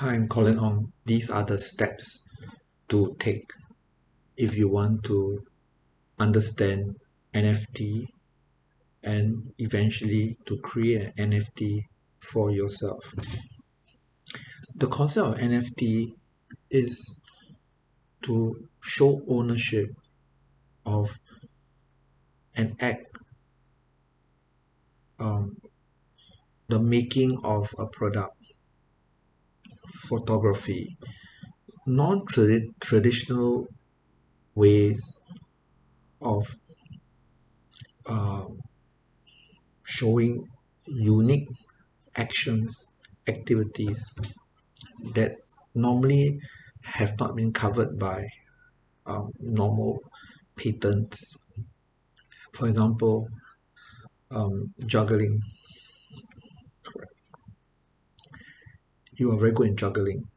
Hi, I'm Colin Ong. These are the steps to take if you want to understand NFT and eventually to create an NFT for yourself. The concept of NFT is to show ownership of an act, um, the making of a product photography non-traditional ways of um, showing unique actions activities that normally have not been covered by um, normal patents. For example um, juggling you are very good in juggling.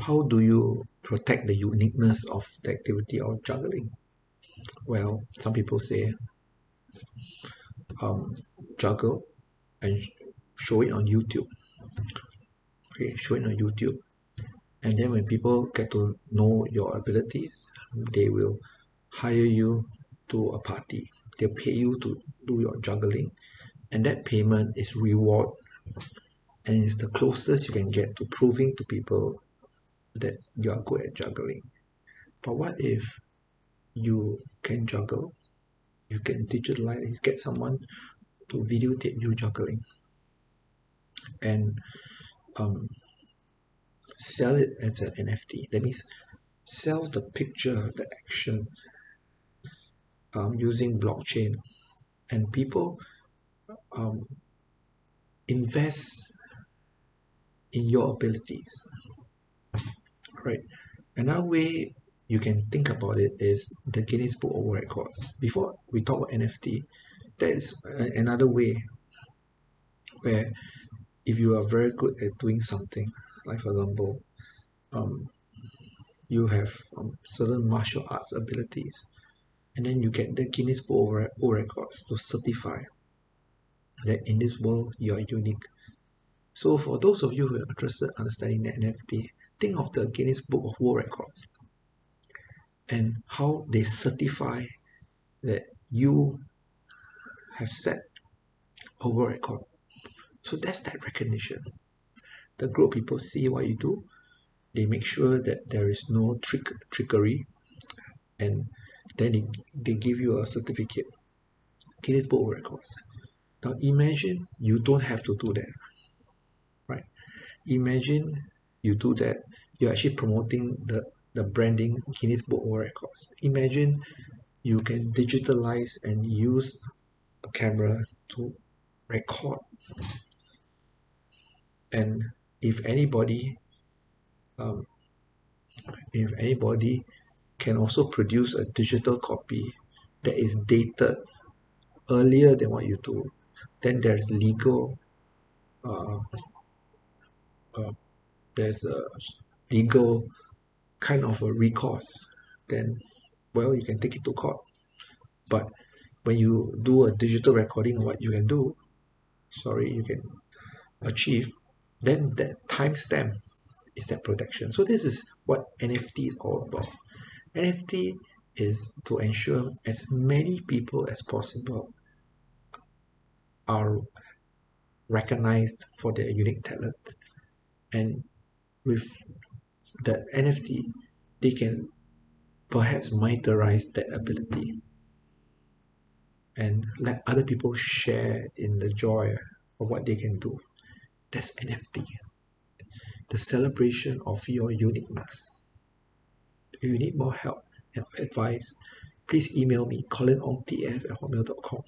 How do you protect the uniqueness of the activity of juggling? Well some people say um, juggle and show it on youtube. Okay show it on youtube. And then when people get to know your abilities they will hire you to a party. They'll pay you to do your juggling. And that payment is reward and it's the closest you can get to proving to people that you are good at juggling. But what if you can juggle? You can digitalize get someone to videotape you juggling. And um, sell it as an NFT that means sell the picture the action um, using blockchain. And people um, invest in your abilities. Right. Another way you can think about it is the Guinness Book of World Records. Before we talk about NFT that is another way where if you are very good at doing something like for example um, you have um, certain martial arts abilities and then you get the Guinness Book of World Records to certify that in this world you are unique so for those of you who are interested in understanding the NFT, think of the Guinness Book of World Records and how they certify that you have set a world record. So that's that recognition. The group people see what you do, they make sure that there is no trick trickery, and then they, they give you a certificate. Guinness Book of Records. Now imagine you don't have to do that imagine you do that you're actually promoting the the branding Guinness Book of Records. Imagine you can digitalize and use a camera to record. And if anybody um, if anybody can also produce a digital copy that is dated earlier than what you do then there's legal uh, uh, there's a legal kind of a recourse then well you can take it to court. But when you do a digital recording what you can do sorry you can achieve then that timestamp is that protection. So this is what NFT is all about. NFT is to ensure as many people as possible are recognized for their unique talent and with that N_F_T they can perhaps monetize that ability and let other people share in the joy of what they can do. That's N_F_T the celebration of your uniqueness. If you need more help and advice please email me colinongtf at hotmail.com